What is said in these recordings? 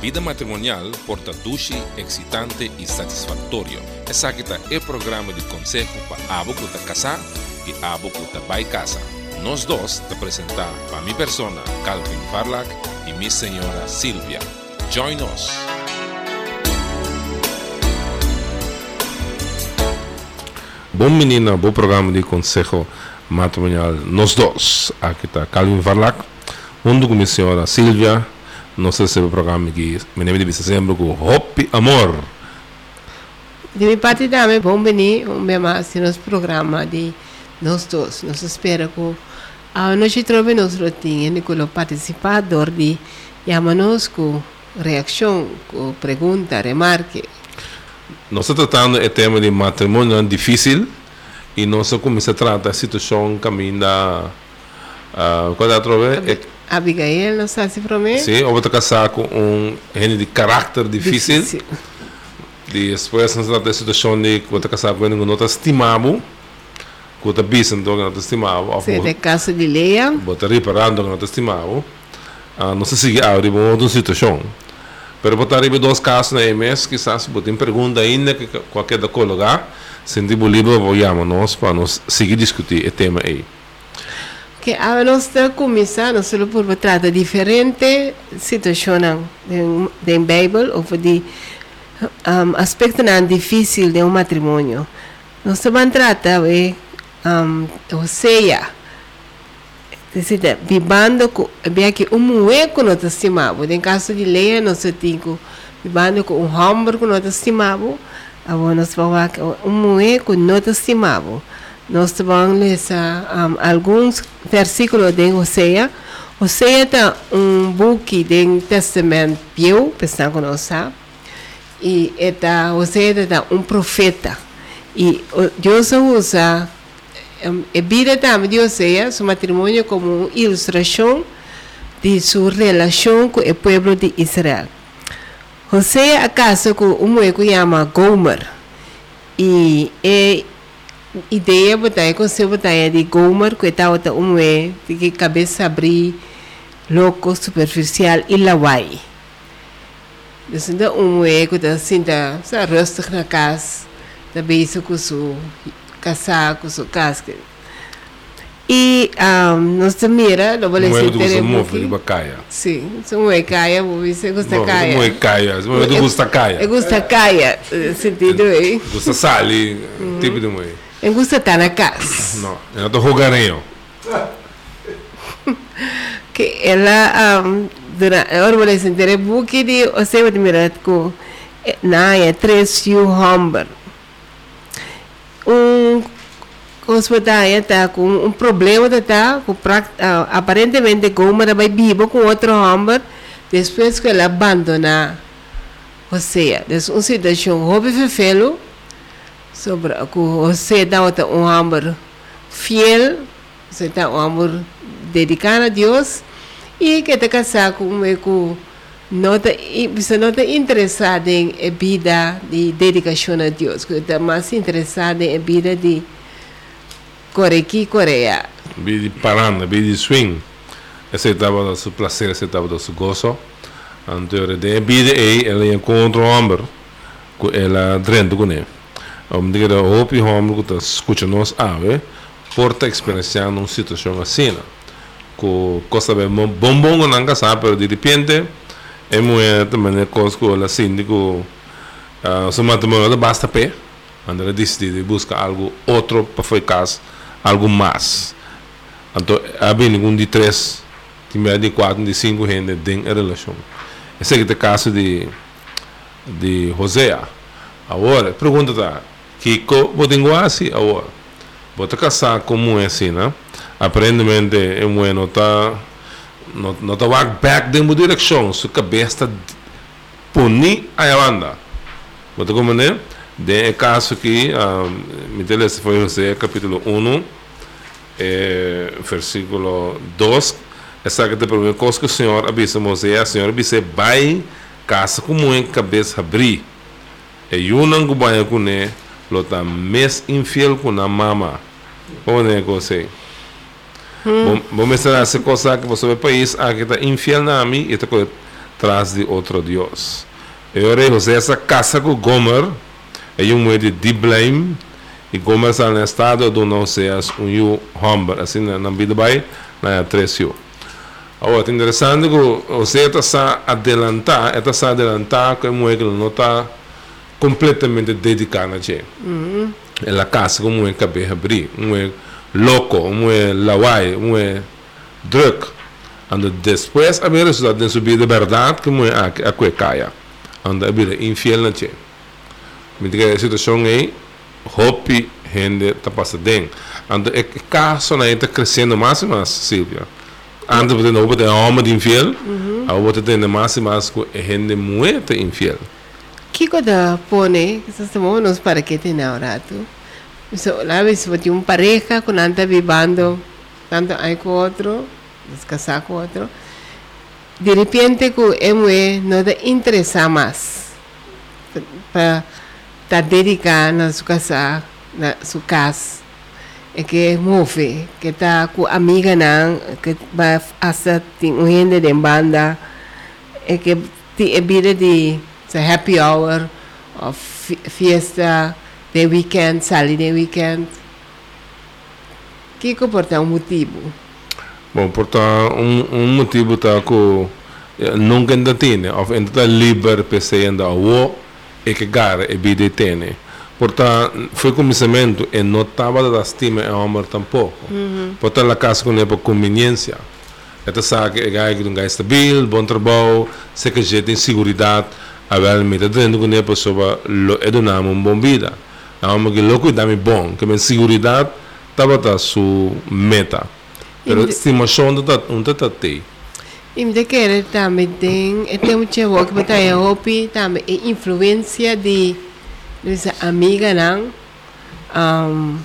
vida matrimonial porta duche, excitante e satisfatório. Essa aqui é o programa de consejo para abo que está casar e abo que está vai casa. Nós dois te apresentar para minha persona, Calvin Farlak, e minha senhora Silvia. Join us. Bom menina, bom programa de consejo matrimonial. Nós dois. Aqui está Calvin Farlak, junto com minha senhora Silvia. Nós recebemos o programa aqui, me lembro de sempre com Hope Amor. De minha parte também, bom venir um bem mais nosso programa de nós dois. Nós esperamos que a nós trove nossa rotina, com o participador de chamar-nos com reação, com pergunta, remarque. Nós estamos tratando o tema de matrimônio difícil e nós começamos a tratar a situação caminho da... Uh, qual é a trove? Abigail, não sabe se mim? Sim, ou vou casar com um gente de caráter difícil. Difícil. E depois nós tratamos a situação de que vou casar com um que não está estimado. Que está bisando que não está estimado. Sim, de caso de Leia. Vou estar reparando que não está estimado. Uh, não sei se há uma outra situação. Pero vou estar dois casos na MS, quizás vou ter pergunta ainda que qualquer da colega, sentir livre, vou chamar nós para nós seguir discutir o tema aí. Que a nossa comissão não só por tratar diferente situações da Bíblia ou de um, aspecto não difícil de um matrimônio. Nós vamos tratar de um, ou seja, decida, vivendo com, bem que um mulher que nós estimamos, em caso de lei, nós temos vivendo com um homem que nós estimamos, agora nós vamos um mulher que nós vamos ler um, alguns versículos de Hosea. Hosea é um book do Testamento Piu, pensando que nós sabemos. E Hosea é um profeta. E Deus usa a vida de Hosea, seu matrimônio, como uma ilustração de sua relação com o povo de Israel. Hosea é uma mulher que chama Gomer. E é ideia botar com seu botar de Gomer que está outra um é de cabeça abrir louco superficial e lawai então um é que assim da sa rosto na casa da beijo com seu casaco com seu casca e um, nós mira não vou dizer ter um pouco de bacaia sim são é caia vou ver se gosta caia. é caia mas eu gosta caia. gosta caia sentido aí gosta sali tipo de mulher de na casa. Não, eu estou jogando. que ela, um, durante, agora vou lhe sentir, porque de, você vai mirar com, na é três fio homem. Um, hospital está com um problema está com uh, aparentemente com uma vai vivo com outro homem depois que ela abandona ou seja, é uma situação hobby fefelo sobre aku você dá um amor fiel você dá um amor dedicado a Deus e que te casar com eco nota você não está interessado em vida de dedicação a Deus que está mais interessado em vida de Coreia Coreia vida de paranda vida de swing. Esse estava do seu prazer esse estava do seu gozo. Então de vida ela encontra um homem ela drendo com ele om diga da hopi hom ku ta escucha nos ave porta experienciar uma situação assim ko cosa be bom bom não casa pero de repente é muito também cosco la síndico uh, so matrimonio basta pé André decide buscar algo outro para foi casa algo mais então havia nenhum de três tinha de quatro de cinco gente da relação esse é o caso de de José agora pergunta tá Kiko Bodinguasi agora. Bota casar como é assim, né? Aparentemente é bueno, tá não não tá walk back de uma direção, sua cabeça puni a banda. Bota como né? De caso que um, me telefone foi José capítulo 1 eh, versículo 2 essa que te primeira coisa que o Senhor avisa Moisés, o Senhor avisa vai casa como é cabeça abrir. E eu não banho com ele lota mes infiel com a mama. Como é que você? Hum. Vamos mostrar essa coisa que você vai país, a que está infiel na mim, e está tras de outro Deus. E ora José essa casa com Gomer, é um moedo de blame, e Gomer está no estado do não seas um humber, assim na vida vai, na três yu. Agora, interessante que você está a adelantar, está a adelantar que é moedo que não está completamente dedicado a gente. Mm. É a casa como é cabeça abrir, um é louco, um é lawai, um é druk. E depois a ver resultado de subir de verdade como é a a que caia. And a ver infiel na gente. Me diga a situação aí, hopi gente tá passando bem. And é caso na está crescendo mais e mais, Silvia. Antes você não pode homem de infiel, agora você tem mais e mais gente muito infiel. Kiko da pone, que se nos para que tem rato. So, la vez você um pareja com anda vivendo, tanto aí com outro, descasar com outro. De repente que é não te interessa mais para estar dedicado na sua casa, na sua casa. É que move, que está com amiga não, que vai fazer um gente de banda, é que tem vida de It's a happy hour of fi- fiesta de weekend, de weekend. Que comporta um motivo? Bom, portanto, um, um motivo está que nunca ainda tem, ou ainda está livre para ser ainda o e que gara e bide tem. Portanto, foi começamento e não estava da estima e amor tampouco. Portanto, a casa com por conveniência. Esta sabe que é um gajo stabil, bom trabalho, sei que já tem segurança, a ver, me está dando com a pessoa, é do nome, um bom vida. A alma que louco dá-me bom, que a segurança estava da sua meta. Pero Inde- estimação não está não está tem. E me querer também tem, e tem muito chavo que botar em hopi, também e influência de dessa amiga não, um,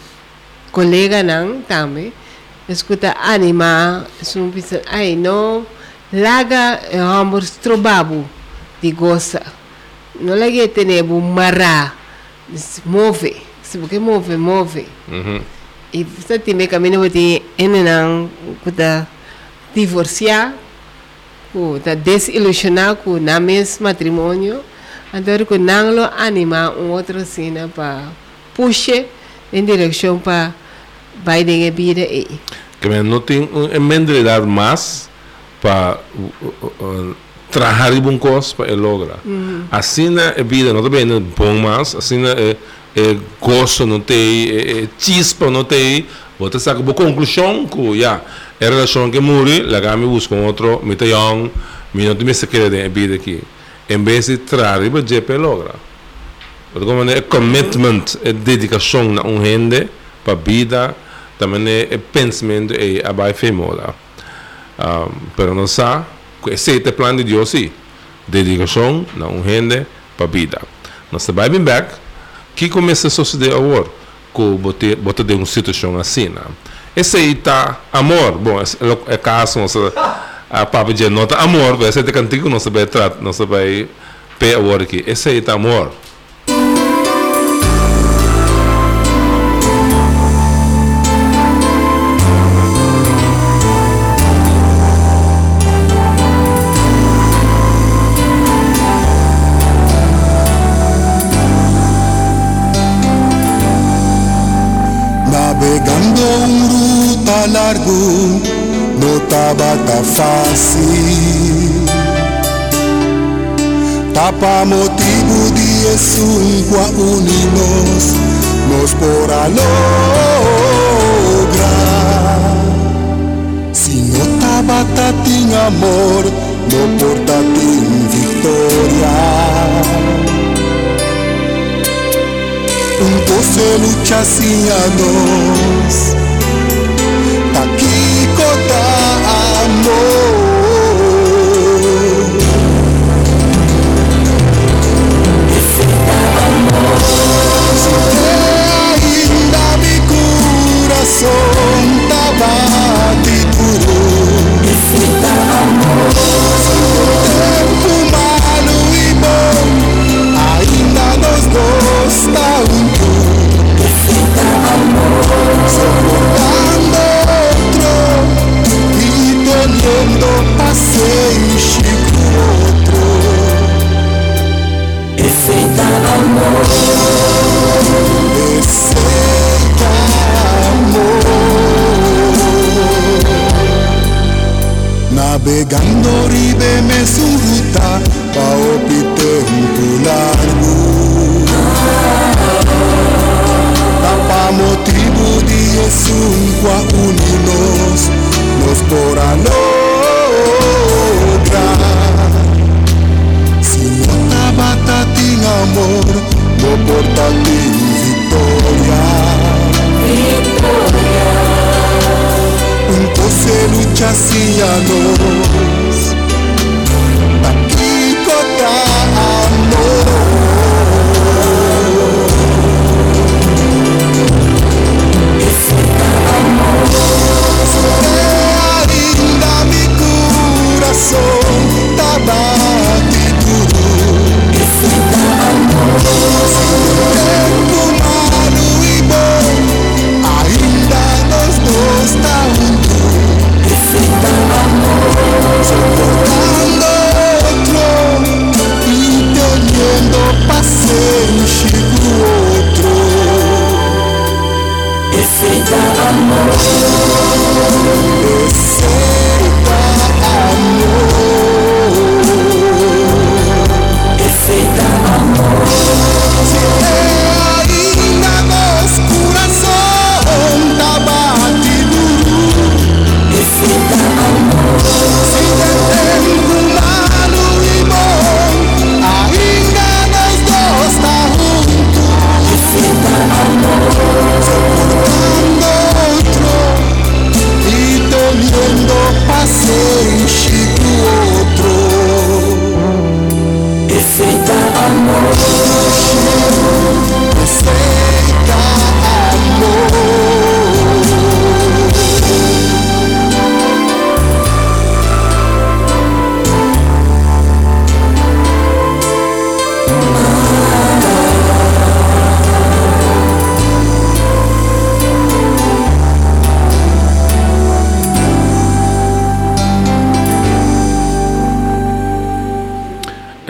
colega não, também. Escuta anima, sum pisa, ai não, laga e amor goza. Não lagi tenebu mará, move, se porque move, move. Uhum. E você tem caminho de enenang kuda divorciar, kuda desilusionar com na mesmo matrimônio, então que não lo anima um outro cena para puxar em direção para vai de vida aí. Que men não tem uma mentalidade mais para trabalhar bom coisa para lograr. Assim na vida não também não bom mais, assim é, é gosto não tem, é, é chispa não tem, você sabe boa conclusão que já é relação que morre, lá me busca um outro, me young, me não tem se querer de vida aqui. Em vez de trabalhar para lograr. Porque como é commitment, é dedicação na um gente para a vida, também é pensamento e a vai femola. Um, pero não sabe, esse é o plano de sim. Dedicação na gente para a vida. Nós vai bem que começa a suceder agora, bote bote de uma situação assim, né? Esse aí tá amor, bom, é, é caso, a papo de nota amor, esse é de cantigo, nós vai tratar, nós vai pé agora aqui. Esse aí tá amor. Ruta largo no estaba tan fácil. Tapa motivo de sungua unimos nos por a lograr. Si no estaba tin amor, no porta tin victoria. Juntos se lucha sin a dos corazón Taba tituro Tempo malo e bom Ainda dois tá juntos Só por Navegando ribe me suruta Pa opi tempo largo Pa motivo de Jesus qua uninos Nos por a Si no tabata tin amor No porta tin victoria. Un se lucha si a nos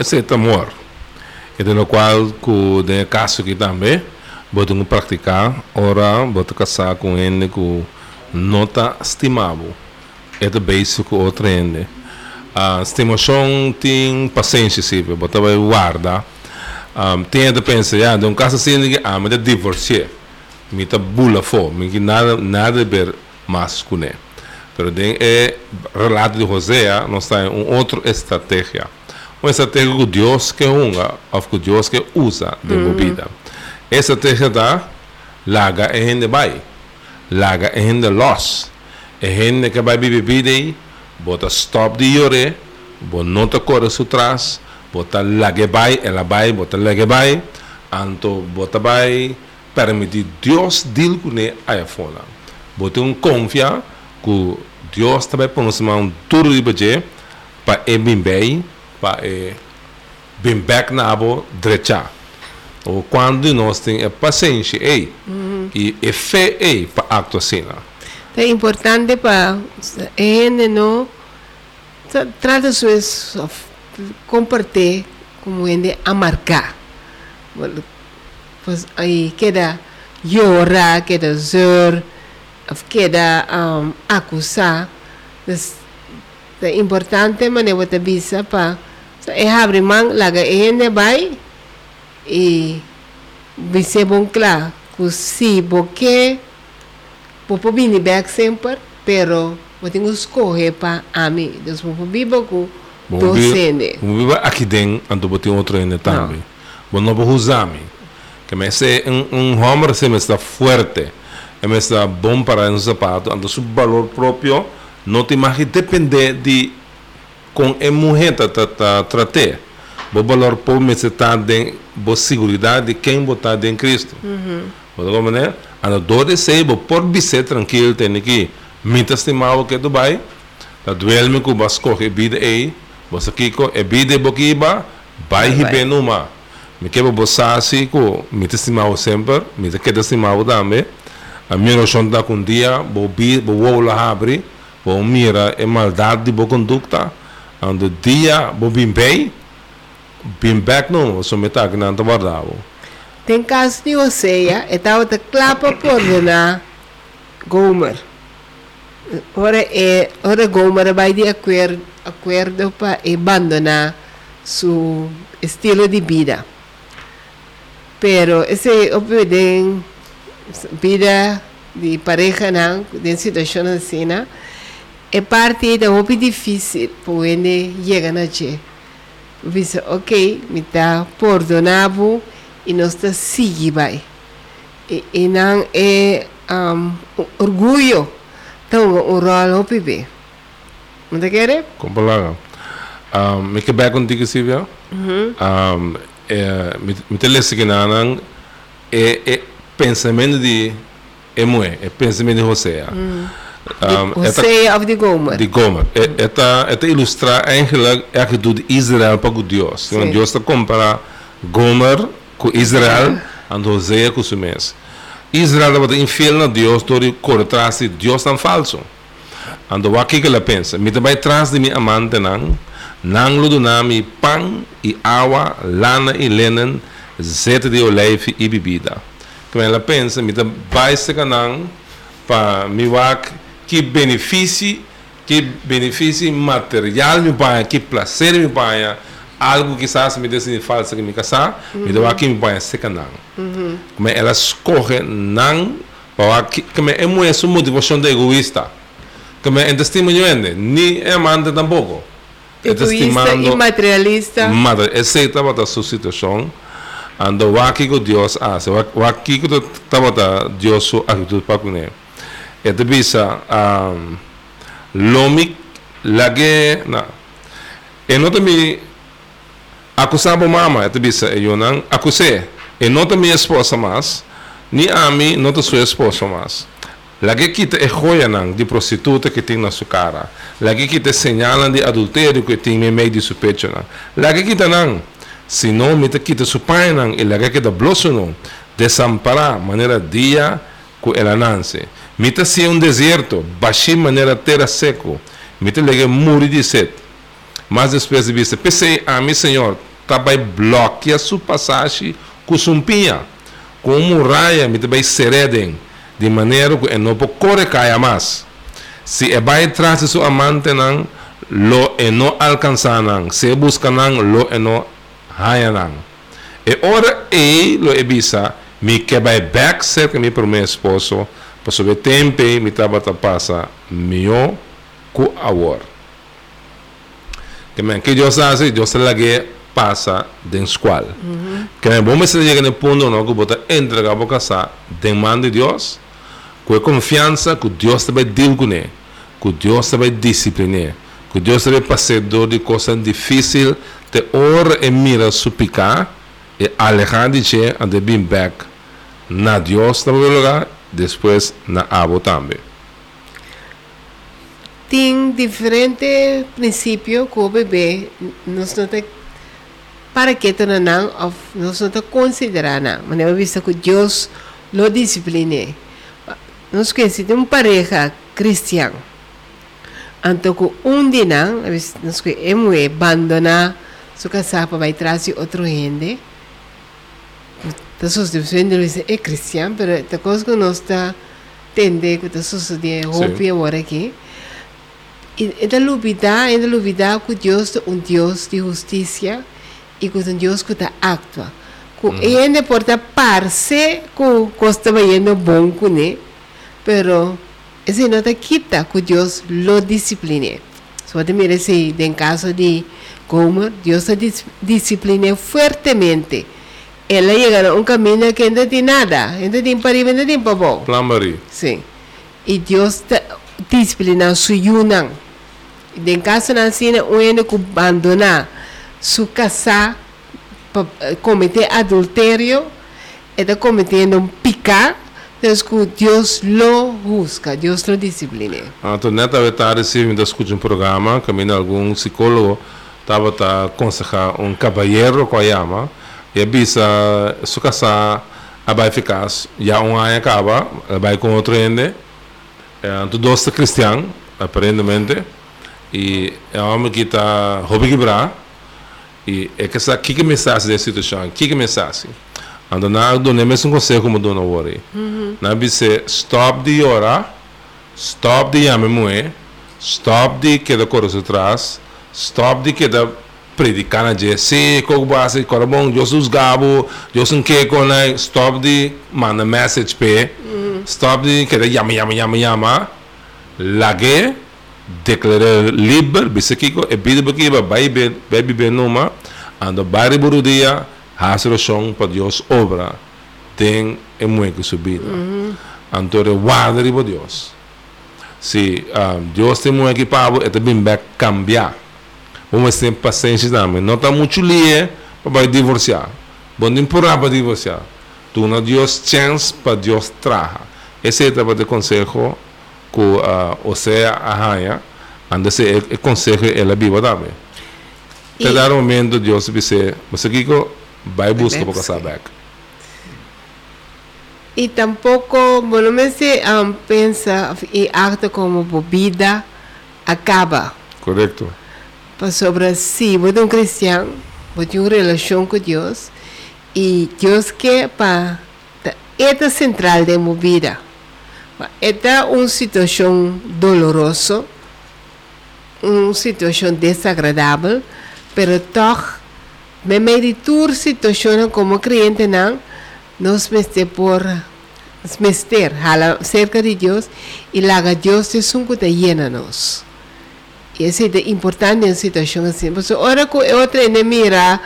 Esse amor. E de no qual, que de caso que também, botam que praticar, ora, botam casar com ele que não está estimado. É o básico o treine. A estimação tem paciência, sim, botam vai guardar. Um, tem de pensar, de um caso assim, ah, mas é divorciar. Me tá bula fo, me que nada, nada a ver mais com ele. Tem é relato de José, nós está uma outra estratégia. Uma estratégia que Deus que unga, que Deus que usa de bebida. Essa estratégia da laga é gente vai, laga é gente los. É gente que vai beber bebida aí, bota stop de yore, bota nota corre su trás, bota laga vai, ela vai, bota laga vai, anto bota vai, permitir Deus deal com ele aí fora. Bota um confia que Deus também põe um tudo de baje para e bem bem, para e bem back na abo direita. Ou quando nós temos paciência aí e e fé aí para acto assim. É importante para gente não tra- trata suas compartir como ele a marcar. Pues aí queda llorar, queda zor, queda um, acusar. É importante mas eu te avisa para é abrir mão laga ele vai e você bom claro que se porque Popo bini back sempre, pero eu tenho que escolher para a mim. Então, popo bibo com. Como viva aqui dentro, ando botar outro ainda também. Bom, não vou usar me. Que me se um um homem se me está forte, me está bom para um sapato, ando seu valor próprio, não te mais depender de com a mulher tá tá tá tratar. O valor por me se está de boa segurança de quem botar em Cristo. Uhum. Como né? Ando dor sei, bo por ser tranquilo tem que me estimar que tu vai. Da duelme com bas corre vida aí, você aqui é vida boquiba, vai Vai, numa. Me quebra bossa assim com me estimar sempre, me te queda estimar também. A minha noção da com dia, bo bi, bo la abre, bo mira é maldade de boa conduta. Só me tá que não tá guardado. Tem caso de você, e estava te clapa por na Gomer. Ora é, ora Gomer vai de acordo acuerdo para abandonar su estilo de vida. Pero ese de vida de pareja não, de situação assim, né, é parte da muito difícil para ele chegar na gente. Você, ok, me está perdonado e nós está seguindo vai. E, e não é um, orgulho, então o rol o bebê. Não te quer? Como palavra. Um, me que bem contigo, Silvia. Uhum. Um, é, me, me telesse que não é, é pensamento de é moe, é pensamento de Hosea. Mm. Um, Hosea of the Gomer. De Gomer. Esta, esta ilustra eigenlijk atitude de Israel para Deus. Sim. Deus está compara Gomer com Israel e Hosea com o mês. Israel estava infiel na Deus, todo corre atrás de Deus tão falso. Ando aqui que ela pensa, me também atrás de minha amante não, não ludo na mi pão e água, lana e lenen, zete de oleive e bebida. Como ela pensa, me também se canang para me wak que benefício, que benefício material me pai, que prazer me pai, algo que quizás me desse falsa que me casar, me dá aqui me pai se canang. Como ela escorre não para que como é uma essa motivação de egoísta. Como é testemunho ende, ni é amante tampoco. Egoísta e materialista. Madre, essa estava da sua situação. Ando waki ko Dios hace, waki ko estava da Dios su actitud para com ele. Ito bisa um, lomik lagi na. E nota mi acusava mama, ito bisa e yun ang acuse. E nota mi esposa mas, ni ami nota sua esposa mas. Lagi kita e joia nang di prostituta que tem na sua cara. Lagi kita senyalan di adultério que tem no meio de seu nang. Lagi kita nang, se não me kita su pai e lagi kita bloso nang, desamparar maneira dia que ela nasce. Mita se um deserto, baixi maneira terra seco. Mita lege muri de sede. Mas depois de vista, pensei a mim, Senhor, também bloqueia sua passagem com sumpinha, com muralha, mita vai sereden, de maneira que não pode caia mais. Se é vai atrás de amante, não, lo e não. Se busca, não, lo e não. E ora e lo e bisa, me que vai back cerca me para meu esposo, para sobre tempo me estava a passar meu com a war. Que me que Deus hace, Deus lage passa den escola. Que me bom se chega no ponto não que bota entrega a boca sa demanda de Deus, com confiança que Deus também deal com ele, que Deus também disciplinar, que Deus também passador de coisas difíceis, te ora e mira suplicar e alejar de che and de being back na Deus na lugar depois na abo também. Tem diferente princípio que o bebê nós para que tu não of nós não considerar não mas eu visto que Deus lo discipline nós conhecemos uma pareja cristã então um dia nós que é muito abandonar sua casa para vai trazer outro gente então só se você é cristão mas a coisa que nós está tende que está sucedendo roupa agora aqui e da lubida, e da lubida que Deus é um Deus de justiça e que um Deus que está actua. Que Uhum. ele porta parse que costa indo bom com ele, pero esse não está quita que Deus lo discipline. Só de mira se em caso de como Deus a dis disciplina fortemente. Ela chega um caminho que ainda tem nada, ainda tem para ainda tem para bom. Plambari. Sim. E Deus te, disciplina su yunang. De caso na sina uene que abandonar su casa para cometer adultério, está cometendo um pecado, então que Deus lo busca, Deus lo disciplina. Então, neta vez recebendo escuta um programa, caminho algum psicólogo estava a aconselhar um cavalheiro com a yama, e avisa sua casa vai ficar, já um ano acaba, vai com outro ende, então dois cristianos, aparentemente, e é homem que está hobby e é que essa que mensagem da situação, que mensagem. Então, na do nem mesmo conselho como dona worry. Na dizer stop de orar, stop de yame moe, stop de que da coisa atrás, Stop de que da predicar na je se ko base ko bom Jesus gabo Jesus que com stop de manda message pe. Stop de que da yama yama yama yama. Lage declarar livre bisekiko e bide baki ba bai be baby be numa ando bari buru dia hasro song pa Dios obra tem e mueque subida. Antore guarda ribo Dios. Se um, Deus tem um equipado é também vai cambiar vamos ter paciência também não está muito lie para divorciar. Bom empurrar para divorciar. Tu não Deus chance para Deus traga esse é o conselho que uh, você arranha anda se é conselho ela viva também E- te dar um momento Deus dizer você que vai buscar para casar back. Y tampoco, bueno, me se um, pensa y acta como bebida acaba. Correto Pues sobre si vos un cristiano, vos tienes una relación con Dios y Dios que para esta central de mi vida. Esta una situación dolorosa, una situación desagradable, pero toch, me meditur situación como creyente no, nos meste por mester, cerca de Dios y la haga Dios de su que te llena nos. E essa é importante em situação assim. Mas ora que outra ainda mira,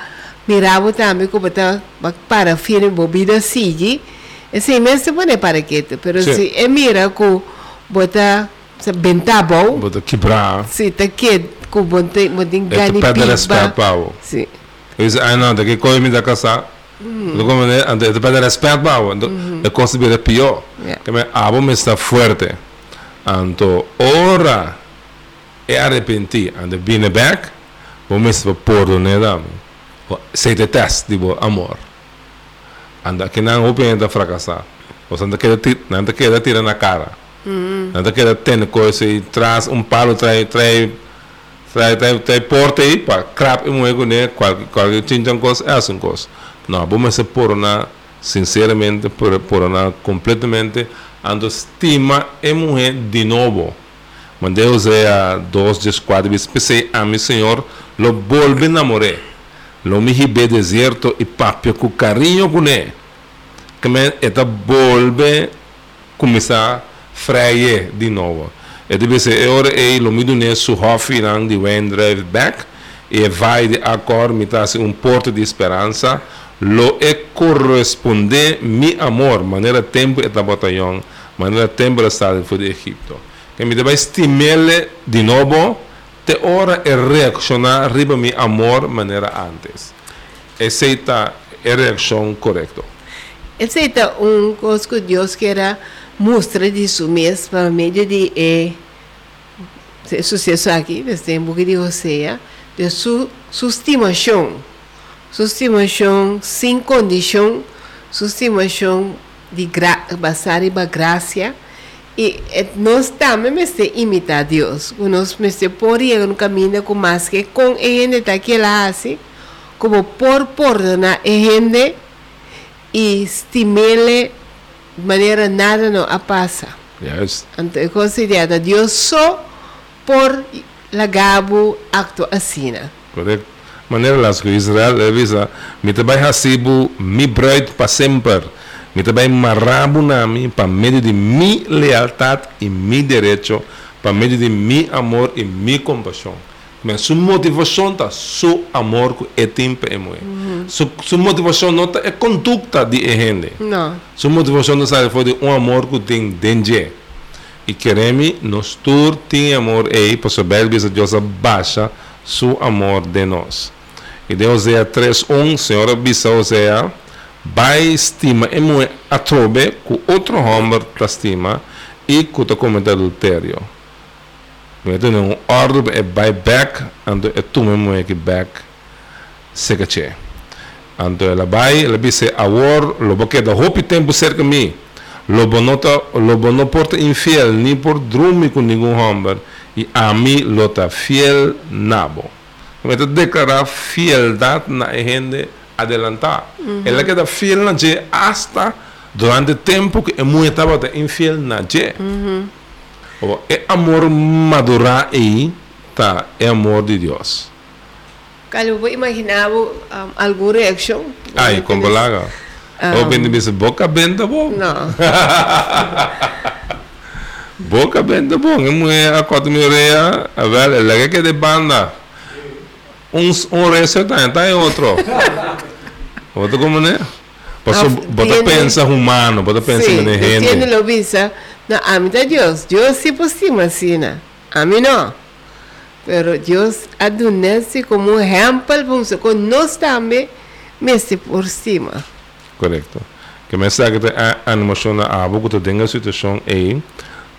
mirava também como tá para firme bebida sigue. Assim, mas se pode para que, pero Sim. se é mira que bota se bentar bom, bota quebrar se tá que que bota bota é engane tu perde respeito pipa. para Sim. Is ah não, daqui coi me da casa. Do como né, ande de perde respeito para do é considerado pior. Yeah. Que me abo me está fuerte. Anto ora é arrepentir ande viene back. Vou me se por né da. Se te test tipo amor. Anda que não open da fracassar. Você anda que não anda que tira na cara. Anda que tem coisa e traz um palo trai trai trai trai trai porta aí para crap e moego né qualquer qualquer tinha coisa é assim coisa. Não, vamos se por na sinceramente por por na completamente ando estima e mulher de novo. Mas Deus é a de vezes pensei a meu Senhor lo volve namoré. Lo mi hibe deserto e papia com carinho ele. Que me eta começar a freie de novo. E ser é hora e lo mi dune su hofi lang de Wayne Drive back e vai de acordo me traz um porto de esperança lo e corresponde mi amor maneira tempo eta batalhão maneira tempo foi de Egipto que me deve estimele de novo te ora e reaccionar riba mi amor maneira antes aceita a reação correta Essa é um coisa que Deus quer mostrar de si mesmo por meio de eh, esse sucesso aqui, nesse tempo que de Hosea, de sua sua estimação, sua estimação sem condição, sua estimação de gra basar e graça. E eh, nós também me se imitar Deus, nós me se por ir no caminho com mais que com a gente daquela assim, como por por na gente e estimele maneira nada não a passa. yes Então, é considerada Deus só por lagabo acto assina. Correto. Maneira las que Israel avisa, me também recibo mi bruid para sempre. Me também marrabo na mim para meio de mi lealtade e mi direito, para meio de mi amor e mi compaixão. Mas sua motivação tá seu amor que é tempo é muito. Sua sua motivação não tá é conduta de gente. Não. Sua motivação não sai foi de um amor que tem dentro. E queremos, nós todos temos amor aí, para saber que Deus abaixa seu amor de nós. E Deus é 3.1, Senhora Bisa Osea, vai estima e atrobe com outro homem para estima e com o cometa adultério. Então, um ordem é vai back, ando é tu mesmo é que back, seca che. Ando ela vai, ela diz, awor, lo boque da hopi tempo cerca mim. Lobo nota, lobo não porta infiel, nem por drume com nenhum homem. E a mim, lota fiel nabo. Então, declarar fieldade na gente adelantar. Ela queda fiel na gente hasta durante o tempo que é muito estava infiel na gente. O é amor madurar aí, tá é amor de Deus. Kalau eu imaginava um, alguma reação. Ai, com balaga. Ah. Ou bem de boca benta bom. Não. Boca benta bom. É mulher a quatro mil reais. A ver, é legal que de banda. Um um real tá, tá é outro. Outro como né? Posso Ah, bota tiene- pensa humano, bota pensa Sí, na tiene gente. lo visa. No, a mí de Dios. Dios sí por cima, así, ¿no? A mí no. Pero Dios ha donado como um ejemplo, vamos a con nos también, me esté por cima. Correcto. Que me sabe que a animação na abo que tu tenha situação aí,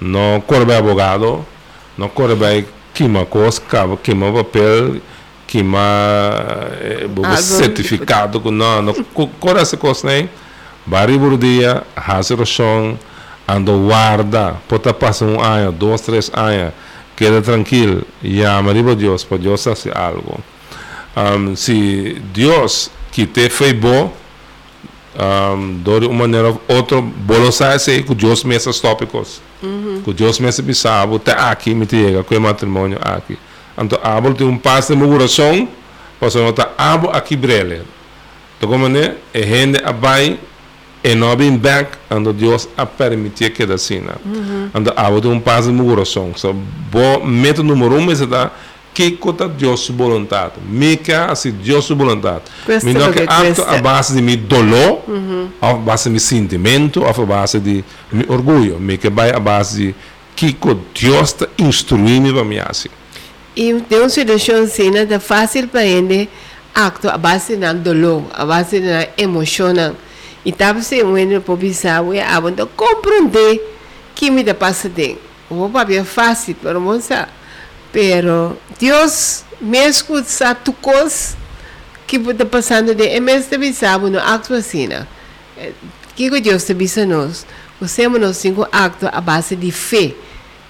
não corre abogado, não corre bem queima coisa, cabo, queima papel, queima eh, bobo Algo- certificado, que não, não co- corre essa coisa aí. Bari por dia, razão, ando guarda, pode passar um ano, dois, três anos, queda tranquilo, e ama a Deus, para Deus fazer algo. Um, se Deus que te fez bom, um, de uma maneira ou outra, bolo sai sei que Deus me esses tópicos. Que Deus me esse sabe, até aqui me chega, com o matrimônio aqui. Então, abo tem um passo meu coração, posso notar, abo aqui brele. Então, como é, é gente abai, e não bem back, então Deus a permitir que assim, né? Então, abo tem um passo meu coração. So, bo, método número um, da, que conta Deus sua vontade. Que assim, Deus sua vontade. Questo Me não que acto a base de meu dolor, a base de meu sentimento, a base de meu orgulho. Que vai a base de que Deus está instruindo para mim assim. E tem uma situação assim, né, é fácil para ele acto a base na dolor, a base na emoção. E estava se ano para pensar, eu abo de compreender que me está passando. O papo é fácil, pero moça, pero Deus me escuta tu coisa que está passando de vez de pensar no acto assim, que que Deus te avisa nós? É nos cinco actos a base de fé,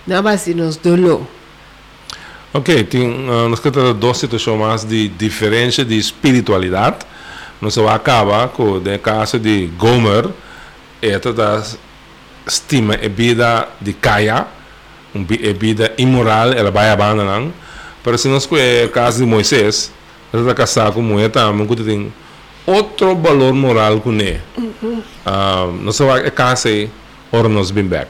não a base de dolor. Ok, tem, uh, nós temos duas situações de diferença de espiritualidade. Nós vamos acabar com o caso de Gomer, esta da estima a vida de Caia, uma vida imoral, ela vai abandonar. Mas se nós conhecemos o caso de Moisés, ele está casado com mulher também, que tem outro valor moral com ele. Uh, nós vamos a casa e ora nós bem back.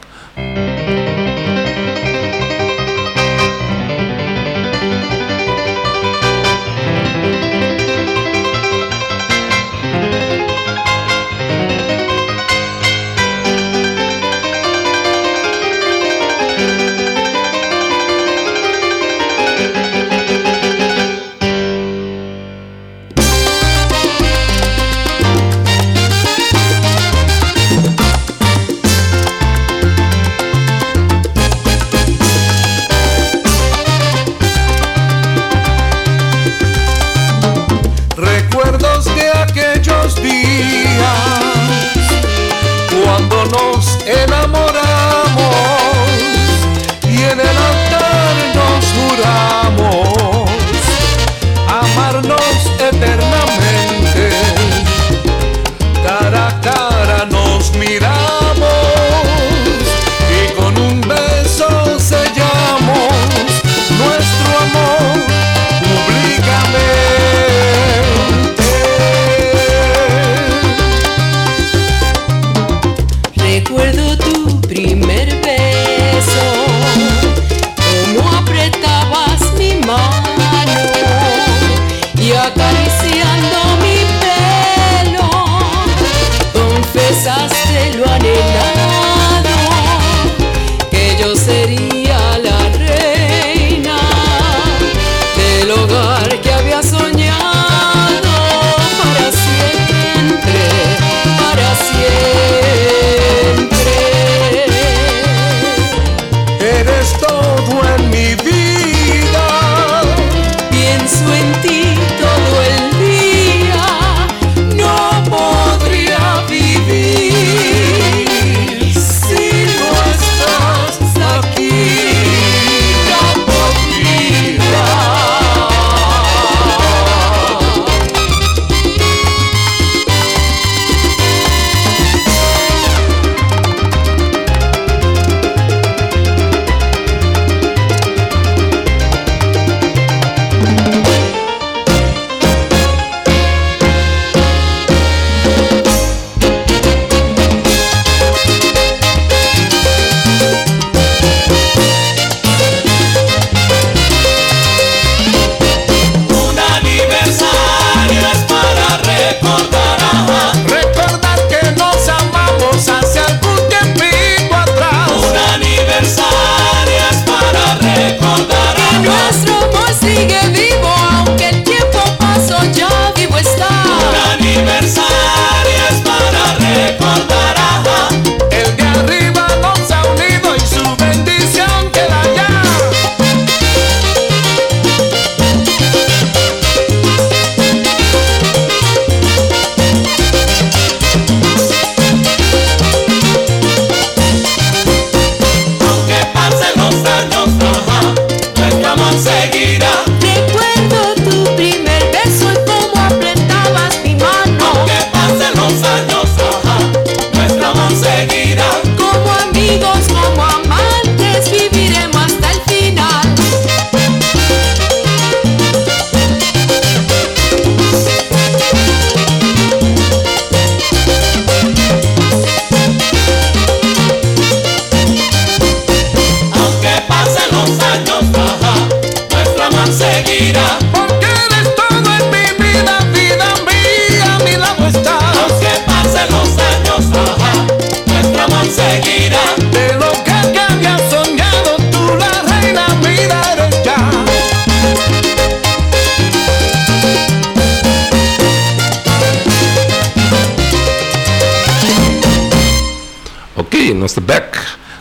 Aqui, nós estamos back.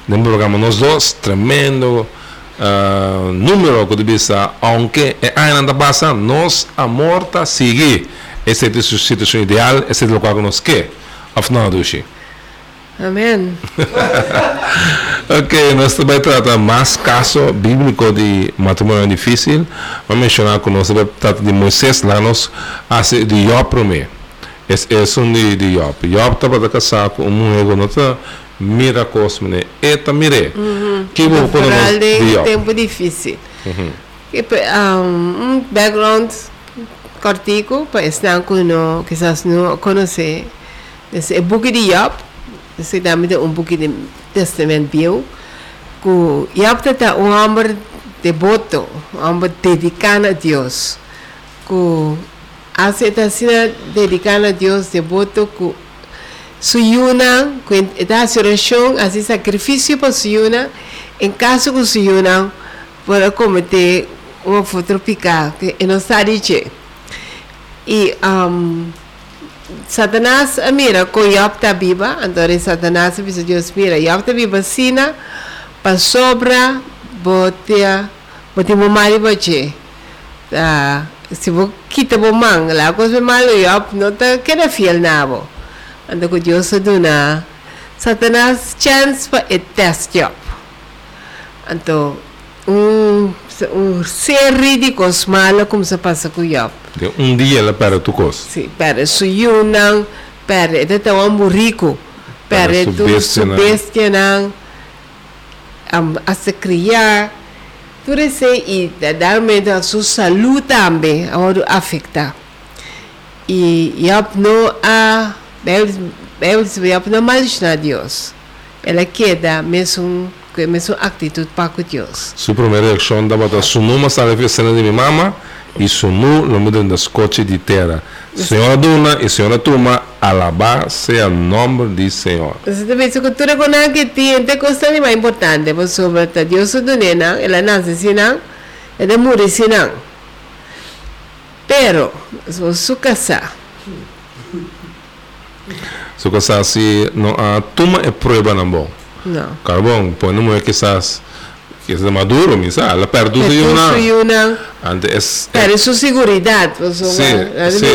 No programa nós dois, tremendo uh, número que vista, aunque é ainda passa, nós a morta sigue. Essa é a situação ideal, esse é o local que nós quer. Afinal, Dushi. Amém. Ok, nós também tratamos mais caso bíblico de matrimônio difícil. Vamos mencionar que nós também tratamos de Moisés, lá nós hace de Job primeiro. Esse é um de, Job. Job estava casado com uma mulher que não está mira cosme, eta mire. Que vou de Job. tempo difícil. Uhum. E, um, um background cortico para estar com no quizás não conhecer esse book de Job esse também um book de Testamento Bio que Job está um homem devoto um homem dedicado a Deus que aceita assim dedicado a Deus devoto que suyuna que da oração assim sacrifício para suyuna. Em caso que suyuna para cometer uma foto picar que não está dizer e um, Satanás ah, mira com Job está viva então Satanás diz Deus mira Job está viva sina para sobra botea bote mo mali boche tá se vou quita bo mang lá coisa malo Job não tá queda fiel nabo então que Deus duna Satanás chance para test Job então um um série de coisas malas como se passa com Job um dia ela para tu coisa. Sì, per suyunang, per ito tawang buriko, per Para ito subeste na- subeste ng um, asa kriya, Tudo se e darmente a sua saúde também agora afeta. E yap no a yap no mais na Deus. Ela queda mesmo que mesmo atitude para com Deus. Su primeira reação da su numa sala de cena de minha mama e su nu lo mudam das coche de terra. Senhora Duna e Senhora Tuma, alabar seja o nome do Senhor. Você também se cultura com a que tem te coisa mais importante, por sobre a Deus do nena, ela nasce sinang, ela morre sinang. Pero, se você casar, Se você assim, não a tuma é prova na bom. não. Carbon, põe no moe que estás que é maduro, misa, ela perde É tudo tudo e e uma, Antes é para sua segurança,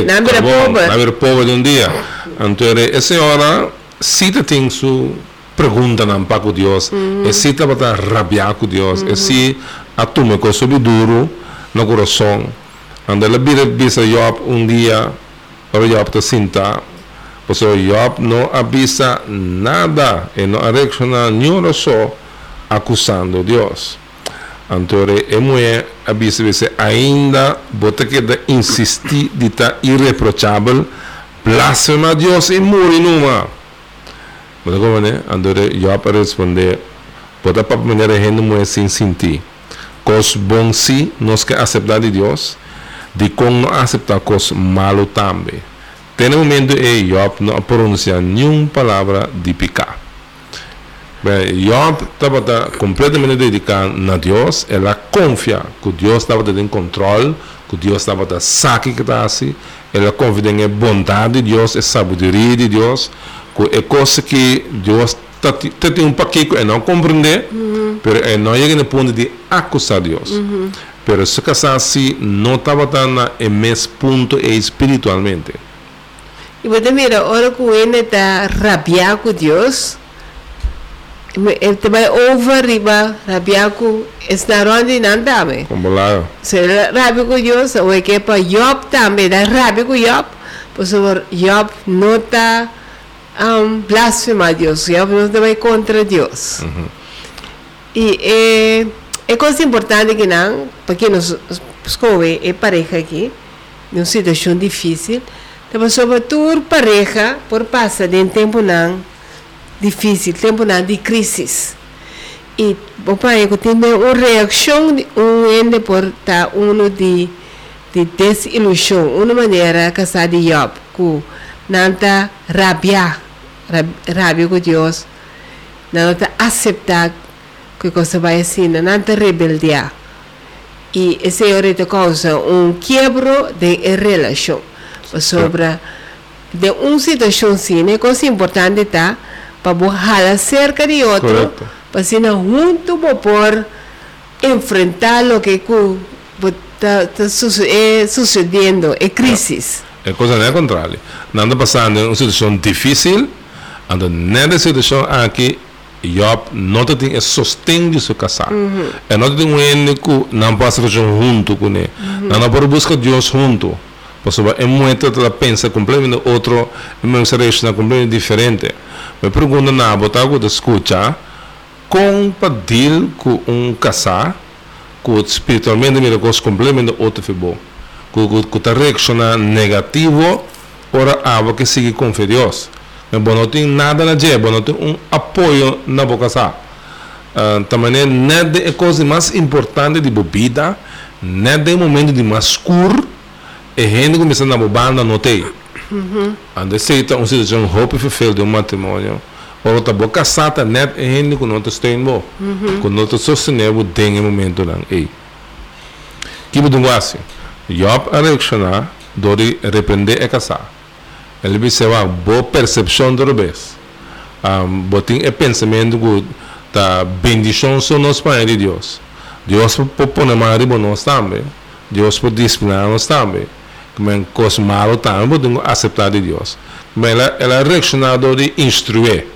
não é tá bom, pobre. na ver povo de um dia. Então, a senhora, se tem sua pergunta não para com Deus, e se está para rabiar com Deus, e se a turma com sobre duro no coração, anda ela vira bisa Job um dia, para Job te sinta, pois o Job não avisa nada, e não reacciona nenhuma só acusando Deus. Então, é mulher avisa você ainda bota que de insistir de estar irreprochável, blasfema a Deus e morre numa. Mas como né? Então, eu para responder, bota para maneira gente mulher sem sentir. Cos bom sim, nós que aceitar de Deus, de como não aceitar cos malo também. Um momento Job não pronuncia nenhuma palavra de picar. Bem, Job estava completamente dedicado a Deus, ela confia que Deus estava em controle, que Deus estava a saque que está assim, ela confia na bondade de Deus, a sabedoria de Deus, que é coisa que Deus tem um paquete e não compreender, mas é não chega no ponto de acusar Deus. Pero se casar assim, não estava no mesmo ponto espiritualmente. E você mira, a hora que ele está rabiar com Deus, ele vai over riba, não também. Como lá, Se ele rabia com Deus, o que para Job também, da rabia com Job, por favor, Job não está um, blasfema a Deus, Job não está contra Deus. E é, é coisa importante que não, porque nós escolhe é pareja aqui, numa situação difícil, então sobretudo pareja, por passar de um tempo não difícil, tempo não de crise. E o pai que tem uma reação, de um ende por estar um de, de desilusão, uma maneira casar de Job, que não está rabia, rabia com Deus, não está aceitar que coisa vai assim, não está rebeldia. E esse é causa um quebro de relação sobre de uma situação assim, é coisa importante tá para jalar cerca de Correcto. para si no junto por enfrentar lo que está sucediendo, es crisis. É coisa não é contrário. Não anda passando em uma situação difícil, anda nessa situação aqui, Job não tem de seu casar. É não tem um único, não passa junto com ele. Não não pode buscar Deus junto. Porque é muito ela pensa completamente outro, é uma relação completamente diferente. Me pergunta na botar com escuta, com pedir com um casar, com espiritualmente mira coisa completamente outra fibou que está reacciona negativo ora algo que sigue com Deus mas não tem nada na bom não tem um apoio na boca sa uh, também nada é coisa mais importante de bebida nada é momento de mais e gente começando a bobanda não tem ande aceita uma situação hope fulfill de um matrimônio ora tá boca e que não está staying bom quando não está sustentando tem um momento lá ei que budung assim Job a reaccionar dori repreender e casar. Ele disse ว่า boa percepção do revés. Um, botin é pensamento que da bendição são nós para de Deus. Deus pode pôr mais riba nós também. Deus pode disciplinar nós também. Como coisa malo também podemos aceitar de. Mas ela, ela reacciona dori instruir,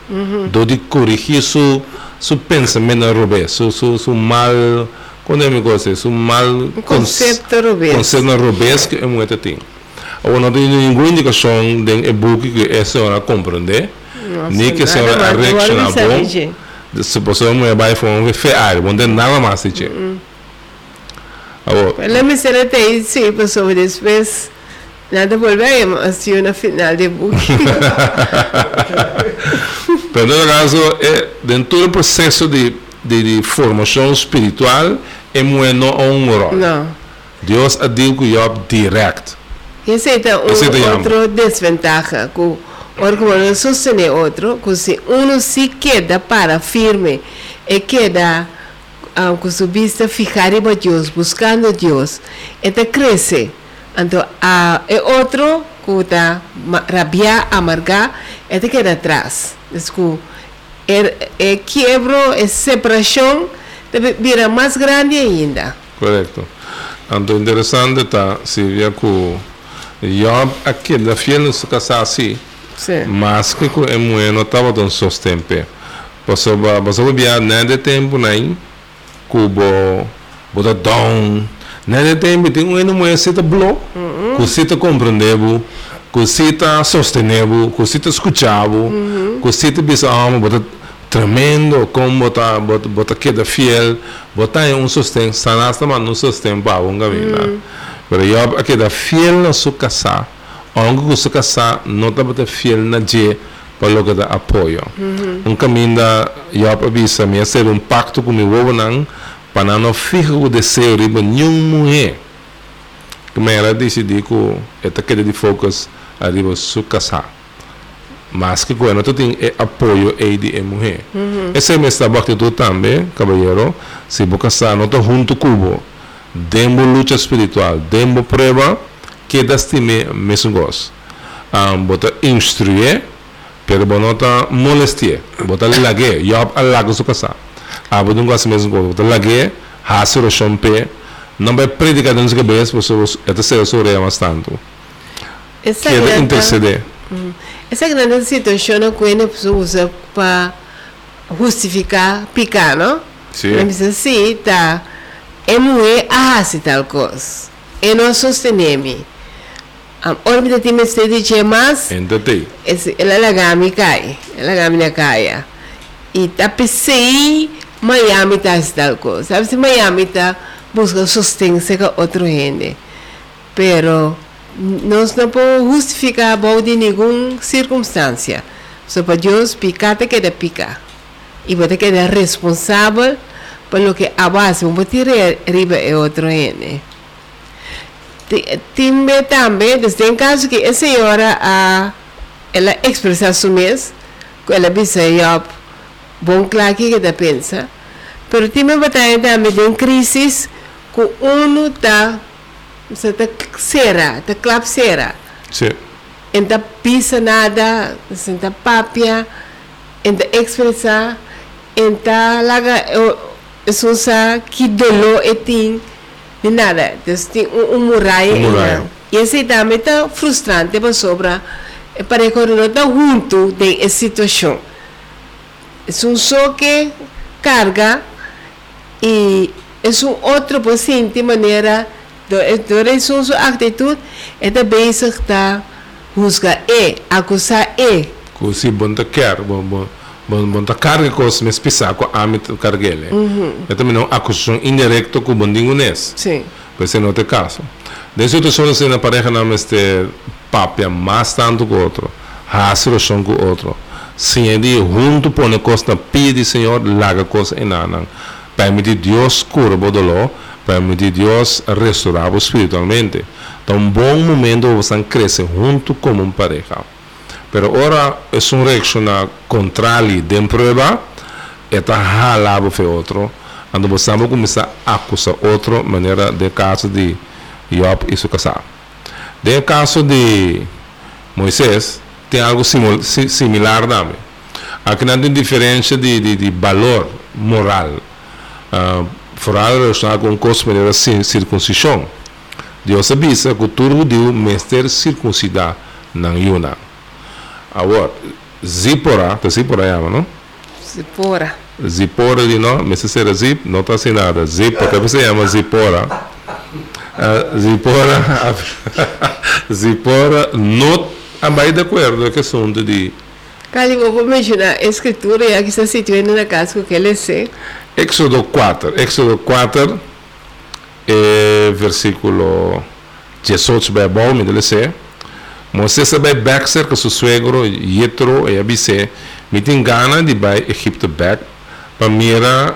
dori corrigir su su pensamento revés, su, su, su mal quando é gosta, su mal conceito revés. conceito revés que é muito tem. Ou não tem nenhuma indicação de e-book que essa hora compreender, nem que essa hora reacciona bom. Se você não vai fazer fear, não tem nada mais de dizer. Ela me será até sim, pessoal, depois nada volvemos assim na final de book. Pero no caso, é, dentro do processo de, de, de formação espiritual, é muito um rol. Não. Deus a digo Job direct. Essa é um, Esse é de outra desvantagem. Que, não sostener outro, que se uno se queda para firme e queda vista fijar em Deus, buscando Deus, então cresce. Então, a, outro que está rabiar, amargar, então queda atrás. Desculpa. É, é quebro, é separação, deve virar mais grande ainda. Correto. Então, interessante tá, Silvia, que Job aqui da fiel no se casar assim, Sim. mas que que é muito não estava. Você vai, você vai viajar nada tempo nem, que bo, bota down, nada tempo tem um eno muito se tá bloco, que se tá compreendendo, que se tá sostenevo, que se tá escuchavo, que se tá bisa alma, bota tremendo como bota bota bota queda fiel, bota em um sustento, sanasta mas não sustento para um caminho. Pero eu aqui da fiel na sua casa, onde sua casa não está bota fiel na je para da apoio. Um caminho da eu avisa me ser um pacto com meu avô não para não ficar o desejo de nenhuma mulher. Como ela decidiu que esta queda de focus arriba sua casa. Mas que quando tu tem é apoio aí de mulher. Esse é o mesmo trabalho tu também, caballero. Se você casar, não está junto com demo luta espiritual, demo prueba, que destime mesmo gosto. Um, bota instruir, pero bota molestia, bota lage, eu alago su casa. Um gosto mesmo gosto, bota lage, hasse o champe, não vai predicar dentro da cabeça, você até ser sobre mais tanto. Essa Que é grande- interceder. Essa grande situação que a pessoa usa para justificar picar, não? Sim. Diz assim, tá, é mulher arrasa tal coisa. E não sosteneme. A órbita tem este dizer mais, Entendei. esse- ela lagami cai, ela lagami na caia. E tá pensei, Miami tá tal coisa. Sabe se Miami tá busca sustento com outro gente. Pero nós não podemos justificar bom de nenhuma circunstância. Só para Deus picar te queda picar. E você queda responsável pelo que a base um arriba é outro gente. Tem também, tem caso que a senhora a ela expressa su mês, que ela eu bom claro que ela pensa, pero tem batalha também de crise que uno tá você tá cera, tá clapsera, Sim. então pisa nada, você tá papia, en te expressar en ta laga isso que dolor e tem de nada dus tem um, um muralha Um muralha. e esse também tá frustrante para sobra e para que não tá junto de essa situação é um só que carga e é um outro paciente de maneira do do é um sua atitude é da bezig da juzgar e acusar e Ku si bon ta quer, bon bon bon bon ta carga cos mes pisa ko amit cargele. E também não acusação indirecto ku bon dingunes. sim Pues en otro caso. De situações en la pareja não este papia mais tanto que outro, hace relação com outro. Se ele junto pone costa pide Senhor laga coisa em anan. Permite Deus cura o dolor, permite Deus restaurar espiritualmente. Então, um bom momento você cresce junto como uma pareja. Pero ora é uma reação contrária de prueba, é tá halabo fe outro, ando vai começar a acusar outro maneira de caso de Job e seu casal. De caso de Moisés, tem algo simul- si- similar também. Aqui não tem diferença de, de, de valor moral. Uh, fora relacionado com coisa maneira cir- circuncisão. Deus avisa que todo judeu mestre circuncidar não Yuna. Agora, Zipora, tá Zipora chama, não? se fora Zipora de não, mas se será Zip, não está sem nada. Zip, porque se chama Zipora. Uh, Zipora, Zipora, não vai de acordo com a questão de Cali, vou imaginar a escritura e aqui está situada na casa que ele sei. Éxodo 4. Éxodo 4, eh, versículo 18 vai bom, me dele ser. Moisés vai back com seu suegro Yetro e abise, me tem gana de vai Egipto back, para mira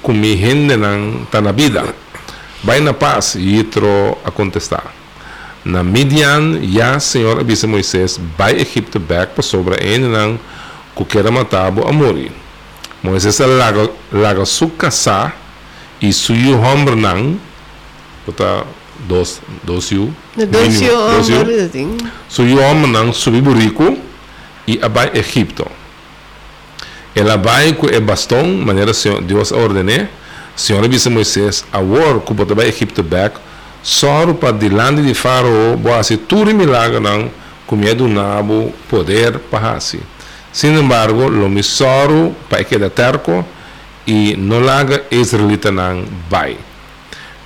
como gente não tá na vida. Vai na paz, Yetro a contestar. Na Midian, já Senhor avisa Moisés, vai Egipto back para sobre ele não que quer matar a morir. Moisés laga, laga su casa e suyo hombre nan, puta dos, dos yu, dos yu, homens assim. suyo hombre nan subi burico e abai Egipto. Ela vai com o bastão, maneira que Deus ordenou, Senhor disse a Moisés, agora que você vai Egipto back, só para delante de Faraó, boa se tudo milagre não, com medo nabo, poder para assim. Sin embargo, lo misoro para que da terco e não laga israelita não vai.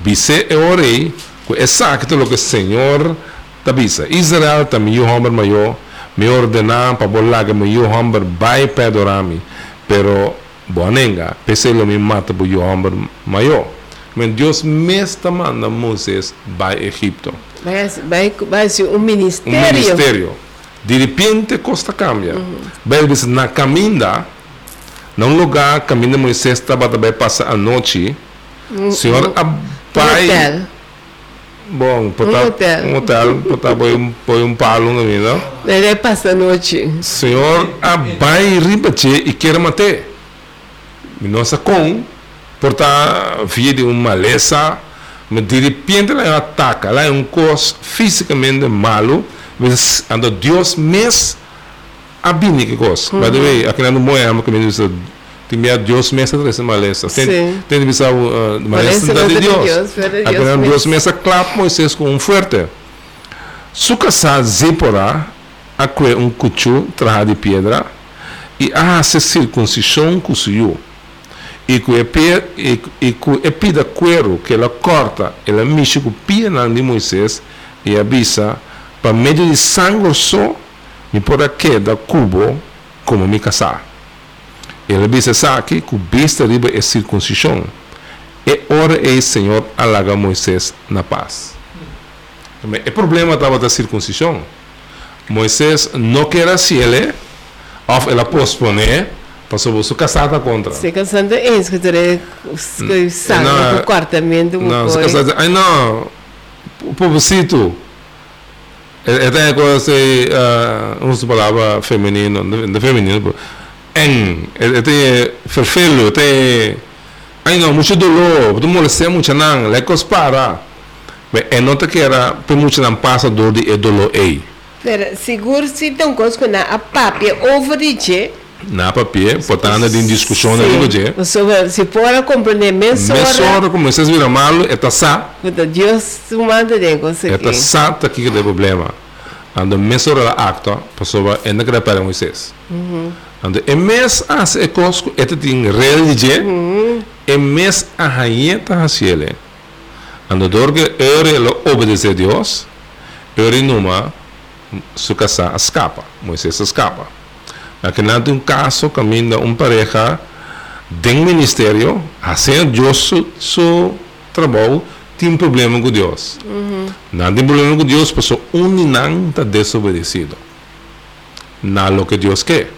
Bise e orei, que exacto lo que o Senhor ta bisa. Israel ta mi homem maior, me ordenar para bolaga mi homem vai pedorami, pero bonenga, pese lo mi mata bu homem maior. Mas Deus mesmo manda Moisés vai Egipto. Vai, ser um um ministério. ministério. De repente, costa cambia. Bem, diz, na caminda, num lugar, caminha Moisés estava também passar a noite. Senhor, a Um pai. hotel. Bom, Um hotel. Um hotel, põe um, põe um palo no não? Ele passa a noite. Senhor, a pai ribate e quer matar. E nossa com, portar via de uma maleza, mas de repente ela ataca, ela é um coisa fisicamente malo, mas anda Deus mesmo abine que coisa. By the way, aqui no Moema, que me diz, tem meia Deus mesmo atrás da maleza. Tem, Sim. tem de visar uh, maleza da de é de Deus. Deus, mas é Aqui Deus no Deus mesmo. mesmo clap Moisés com um forte. Su casa Zipora, acque um cuchu traja de pedra e hace circuncisão com suyo. E com e e, e pida cuero que ela corta, ela mexe com pia de Moisés e avisa para meio de sangue só me pode queda cubo como me casar. Ele avisa aqui que besta riba é circuncisão. E ora é Senhor alaga Moisés na paz. O problema estava da circuncisão. Moisés não quer se ele, ou ela pospone, para sobre sua casada contra. Se casando é isso que ele que sabe Não, do quartamento. Não, se casada, ai não, o pobrecito. É até coisa, uh, usa palavra feminino, de feminino, en, é tem ferfelo, tem, ai não, muito dolor, tu molestia muito não, le para. Mas é nota que era, por muito não passa dor de e dolor ei. Pero seguro se tem coisa que na a papia overreach na papel, portanto, em discussão na língua de. Se pode compreender meia Mas hora, hora como vocês viram mal, é tá quando Deus manda de conseguir. Esta sata aqui que é problema. Ando mesora la acta, pessoa ainda que para Moisés. Ando e mes as e cosco eta ting religie, e mes a hayeta hasiele. Ando dorge ere lo obedecer a Deus, ere numa su casa escapa, Moisés escapa. Aqui não tem um caso caminha um pareja de ministério, hacer Deus su, su tem problema com Deus. Não tem problema com Deus, porque um não está desobedecido. Na lo que Deus quer.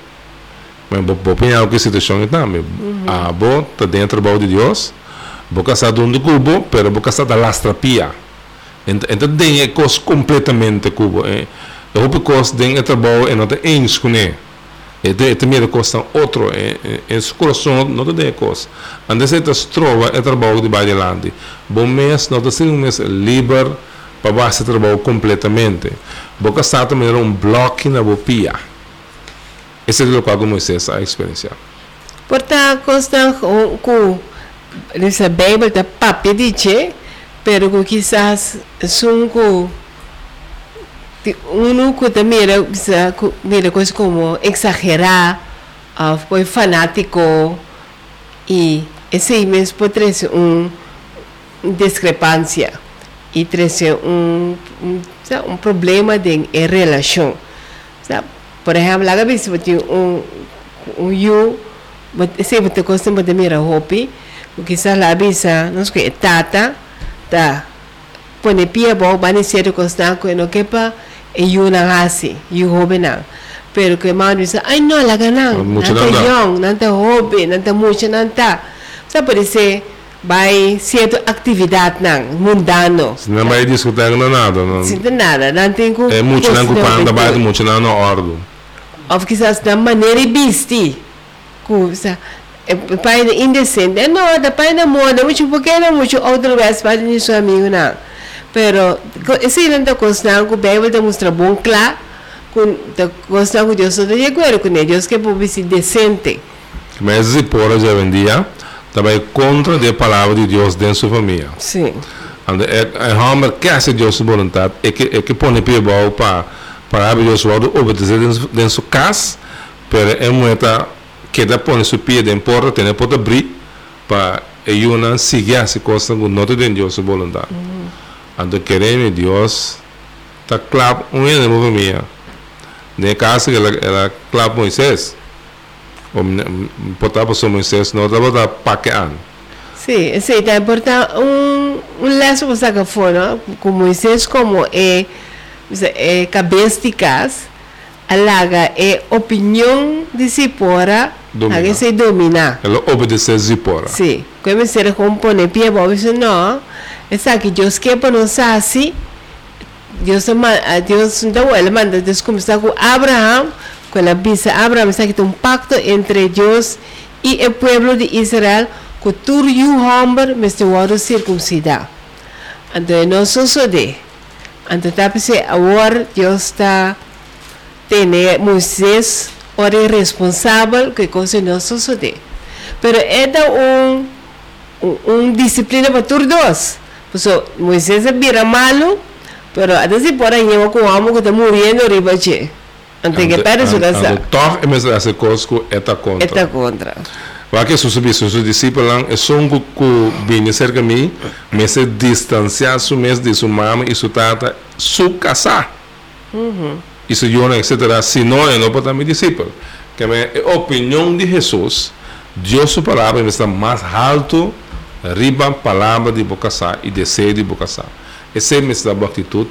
Mas vou vou pensar que situação é também. Ah, vou está dentro do trabalho de Deus, vou casar de um cubo, pero vou casar da lastrapia. Então, então tem é coisa completamente cubo. É, eu hoop coisa tem é trabalho e não tem eens com ele. E de também costa outro, é, é, é coração não tem coisa. Antes você trova é trabalho de bailante. Bom mês, não tem um mês livre para base trabalho completamente. Boca está também um bloco na bopia. Esse é o que eu Moisés a experienciar. Portanto, consta com, com essa Bíblia da papi dice, pero quizás são com uno que também mira, quizá, cu- mira coisas como exagerar, uh, foi fanático e esse aí mesmo pode trazer um discrepância e trazer um, um, sabe, um problema de em relação. Sabe? Por exemplo, lá que você tem um um you, se você gosta de mira hopi, porque se lá bisa, não sei que tata, tá, pone pia bo, bani ser constant ko no kepa e you na ngasi, you hobi na. Pero que mano bisa, ay no, la Mucho nanta young, nanta hobi, nanta mucho nanta. Sa parece, vai certa atividade nang, mundano. Se não vai discutir não nada, não. Sinta nada, não tem com É muito não coisa não vai muito não na ordem. of quizás da maneira bisti ku sa e pai indecente não da pai na moda muito porque não muito outra vez para seu amigo não pero co- esse não da constante que Bíblia demonstra bom com da constante que Deus só de acordo com Deus que ser decente Mas se por hoje em dia, também contra a palavra de Deus dentro sua família. sim And é hammer que hace Deus sua vontade, é que é que põe pie bom para para abrir Deus vontade obedecer dentro dentro sua casa, pero é muita que da põe seu pie dentro porta, tem porta abrir para e uma seguir essa coisa com nota de Deus sua vontade. And queremos Deus tá claro um ano na família. Ne caso que ela claro Moisés. O potava só Moisés, estava da paquean. Sim, esse está importante um um laço que saca fora com Moisés como é é cabeça de casa alaga é opinião de si fora Domina. que se domina Ela obedeceu Zipora. sim como se compone pia bobo isso não que Deus quer para nós assim Deus Deus então ele manda Deus começar com Abraham com a bisa Abraham está que um pacto entre Deus e o povo de Israel que tur you homem mas te wado circuncidar então não sou só de então tá pensando agora Deus está tendo Moisés ora responsável que coisa não sou só de pero é da um um, disciplina para todos. So, Moisés é vira malo, pero por aí eu com amo que está morrendo riba che. Ante que para isso casa. Toch é mesmo essa que está contra. Está contra. Porque se subir seus discípulos é só um que vinha cerca de mim, mas se distanciar su mês de sua mãe e sua tata, su casar. Isso eu não, etc. Se não, eu não pode me discípulo. Que a opinião de Jesus, Deus sua palavra está mais alto, riba palavra de bocasar e desejo de bocasar. Essa é a minha atitude.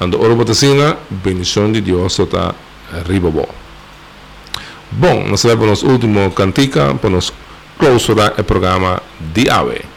Ando ora botacina, bendição de Deus está riba bom. Bom, nós vamos para o nosso último cantica, para nos clausurar o programa de AVE.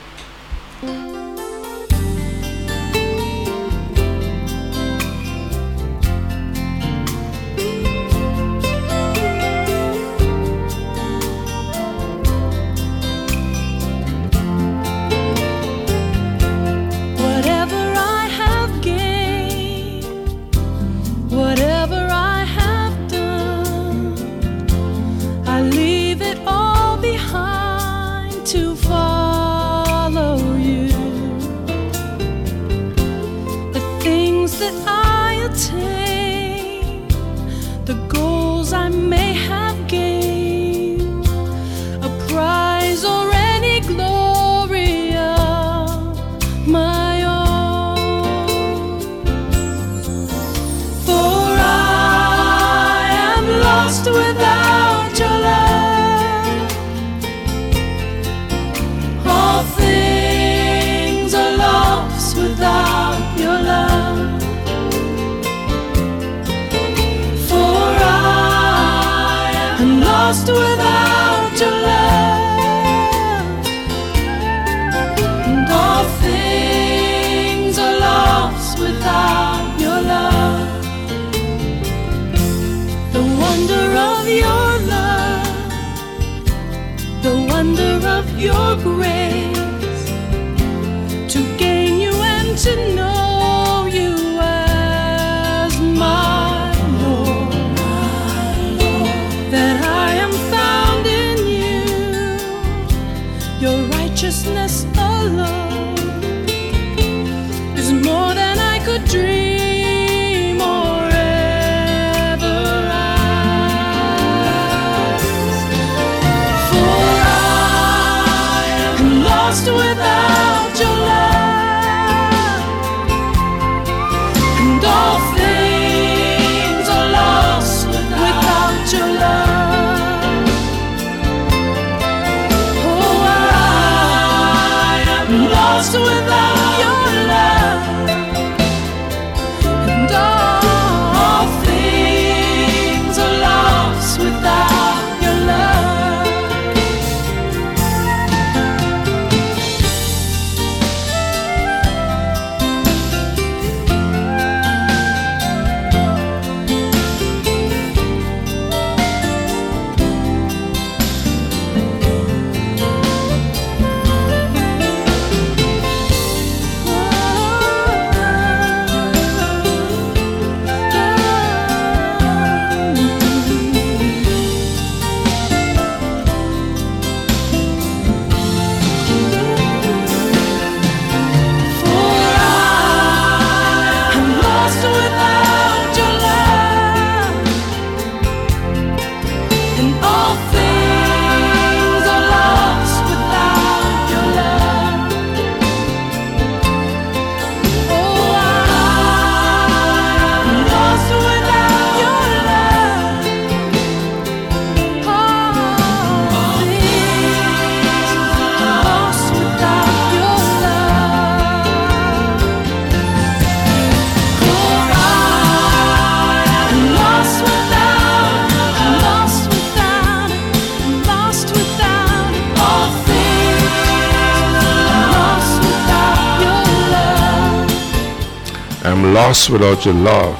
Lost without your love.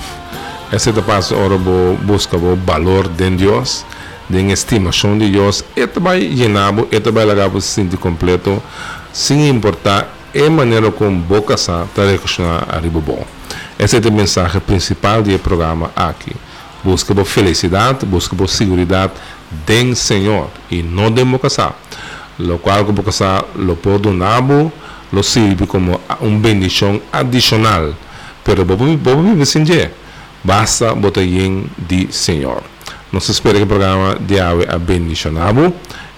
Essa é passo ora bo busca o valor de Deus, de estimação de Deus, e vai llenar, e vai lagar se sentir completo, sem importar a maneira como boca está relacionar a ribo bom. Esse é o mensagem principal do programa aqui. Busca por felicidade, busca por segurança do Senhor e não de boca sa. Lo qual boca sa lo donar, lo sirve como uma bendição adicional. Pero viver sem Deus. Basta botar em de Senhor. Nós espera que o programa de ave a bendicionado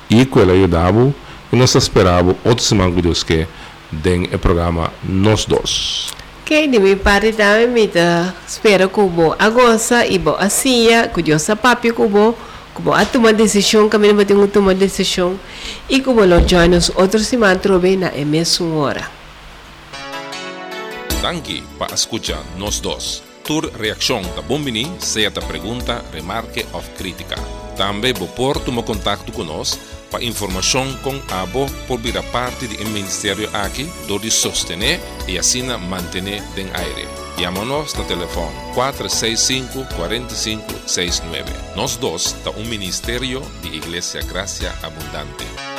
e que ele ajudado e nós esperamos outro semana que Deus quer den o programa nós dois. Que de mi parte também me da espera kubo agosa ibo asia kujo sa papi kubo kubo a tomar decisão kami na bating tomar decisão e kubo lo join us outro semana trobe na e mesma hora. Danke para escuchar nós dois. Tur reação da Bombini, seja da pergunta, remarque ou crítica. Também vou pôr toma contato conosco para informação com a bo por vir a parte do Ministério aqui, do de sostener e assim manter em aire. Chama-nos no telefone 465-4569. Nós dois da um Ministério de Igreja Gracia Abundante.